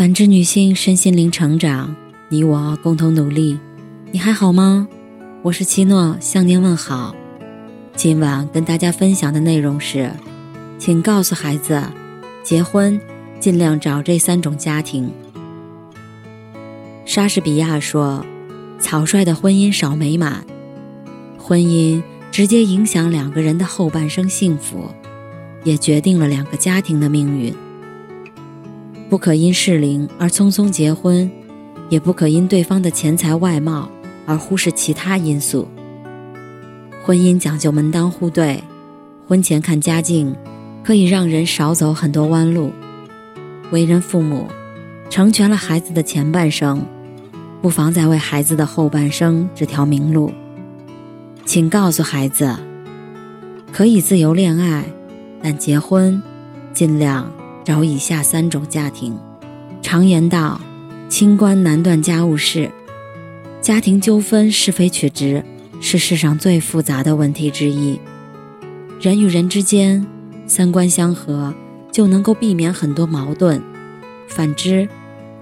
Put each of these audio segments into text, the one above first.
感知女性身心灵成长，你我共同努力。你还好吗？我是七诺，向您问好。今晚跟大家分享的内容是，请告诉孩子，结婚尽量找这三种家庭。莎士比亚说：“草率的婚姻少美满，婚姻直接影响两个人的后半生幸福，也决定了两个家庭的命运。”不可因适龄而匆匆结婚，也不可因对方的钱财外貌而忽视其他因素。婚姻讲究门当户对，婚前看家境，可以让人少走很多弯路。为人父母，成全了孩子的前半生，不妨再为孩子的后半生指条明路。请告诉孩子，可以自由恋爱，但结婚尽量。找以下三种家庭。常言道：“清官难断家务事。”家庭纠纷是非曲直是世上最复杂的问题之一。人与人之间，三观相合就能够避免很多矛盾。反之，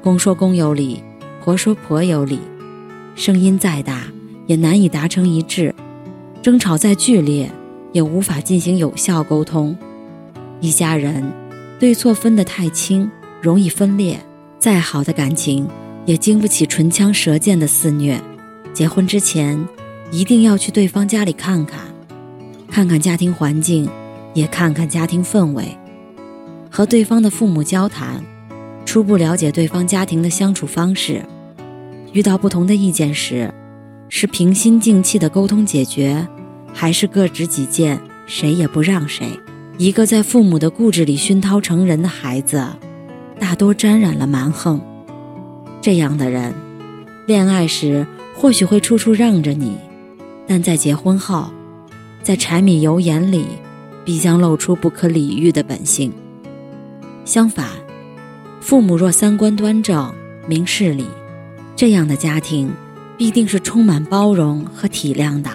公说公有理，婆说婆有理，声音再大也难以达成一致，争吵再剧烈也无法进行有效沟通。一家人。对错分得太清，容易分裂。再好的感情，也经不起唇枪舌剑的肆虐。结婚之前，一定要去对方家里看看，看看家庭环境，也看看家庭氛围。和对方的父母交谈，初步了解对方家庭的相处方式。遇到不同的意见时，是平心静气的沟通解决，还是各执己见，谁也不让谁？一个在父母的固执里熏陶成人的孩子，大多沾染了蛮横。这样的人，恋爱时或许会处处让着你，但在结婚后，在柴米油盐里，必将露出不可理喻的本性。相反，父母若三观端正、明事理，这样的家庭必定是充满包容和体谅的。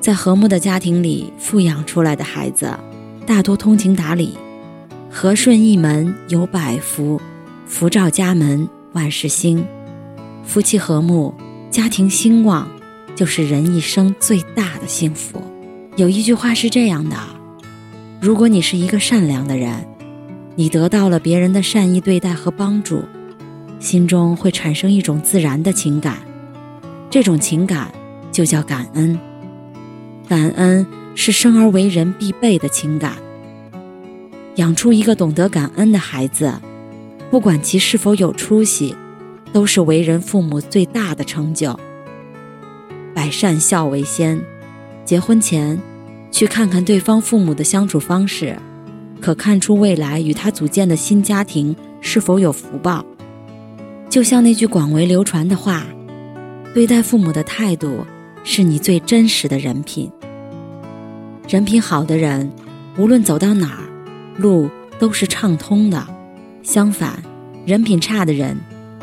在和睦的家庭里富养出来的孩子。大多通情达理，和顺一门有百福，福照家门万事兴。夫妻和睦，家庭兴旺，就是人一生最大的幸福。有一句话是这样的：如果你是一个善良的人，你得到了别人的善意对待和帮助，心中会产生一种自然的情感，这种情感就叫感恩。感恩。是生而为人必备的情感。养出一个懂得感恩的孩子，不管其是否有出息，都是为人父母最大的成就。百善孝为先，结婚前去看看对方父母的相处方式，可看出未来与他组建的新家庭是否有福报。就像那句广为流传的话：“对待父母的态度，是你最真实的人品。”人品好的人，无论走到哪儿，路都是畅通的。相反，人品差的人，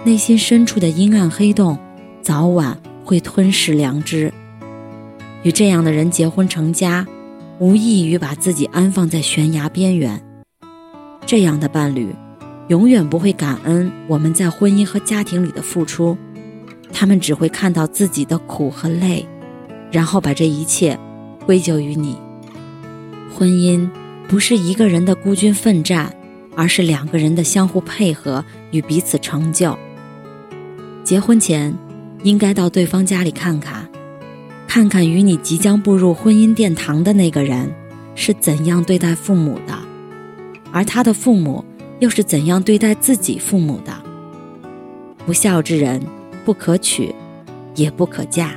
内心深处的阴暗黑洞，早晚会吞噬良知。与这样的人结婚成家，无异于把自己安放在悬崖边缘。这样的伴侣，永远不会感恩我们在婚姻和家庭里的付出，他们只会看到自己的苦和累，然后把这一切归咎于你。婚姻不是一个人的孤军奋战，而是两个人的相互配合与彼此成就。结婚前，应该到对方家里看看，看看与你即将步入婚姻殿堂的那个人是怎样对待父母的，而他的父母又是怎样对待自己父母的。不孝之人不可娶，也不可嫁。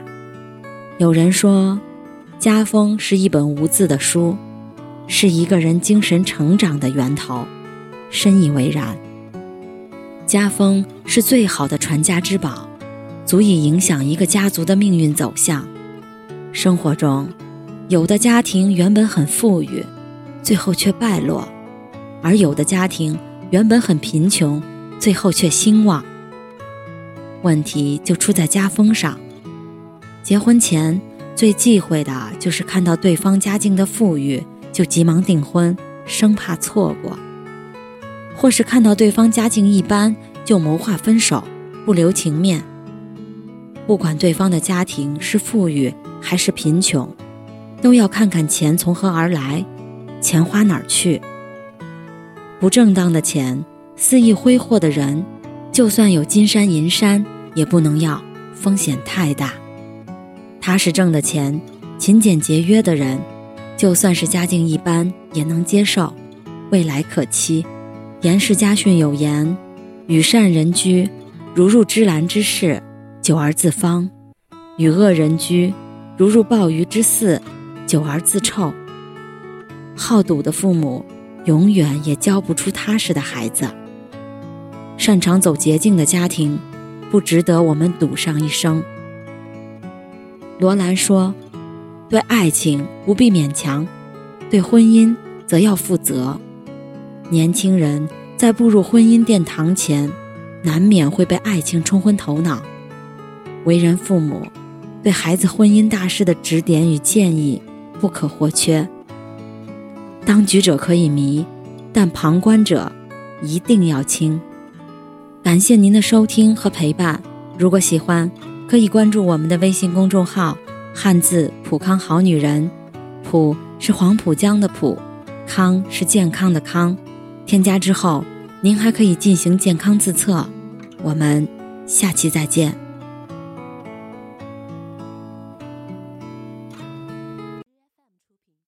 有人说，家风是一本无字的书。是一个人精神成长的源头，深以为然。家风是最好的传家之宝，足以影响一个家族的命运走向。生活中，有的家庭原本很富裕，最后却败落；而有的家庭原本很贫穷，最后却兴旺。问题就出在家风上。结婚前最忌讳的就是看到对方家境的富裕。就急忙订婚，生怕错过；或是看到对方家境一般，就谋划分手，不留情面。不管对方的家庭是富裕还是贫穷，都要看看钱从何而来，钱花哪儿去。不正当的钱，肆意挥霍的人，就算有金山银山也不能要，风险太大。踏实挣的钱，勤俭节约的人，就算是家境一般也能接受，未来可期。严氏家训有言：“与善人居，如入芝兰之室，久而自芳；与恶人居，如入鲍鱼之肆，久而自臭。”好赌的父母，永远也教不出踏实的孩子。擅长走捷径的家庭，不值得我们赌上一生。罗兰说：“对爱情不必勉强，对婚姻则要负责。”年轻人在步入婚姻殿堂前，难免会被爱情冲昏头脑。为人父母，对孩子婚姻大事的指点与建议不可或缺。当局者可以迷，但旁观者一定要清。感谢您的收听和陪伴。如果喜欢，可以关注我们的微信公众号“汉字普康好女人”，普是黄浦江的浦，康是健康的康。添加之后，您还可以进行健康自测。我们下期再见。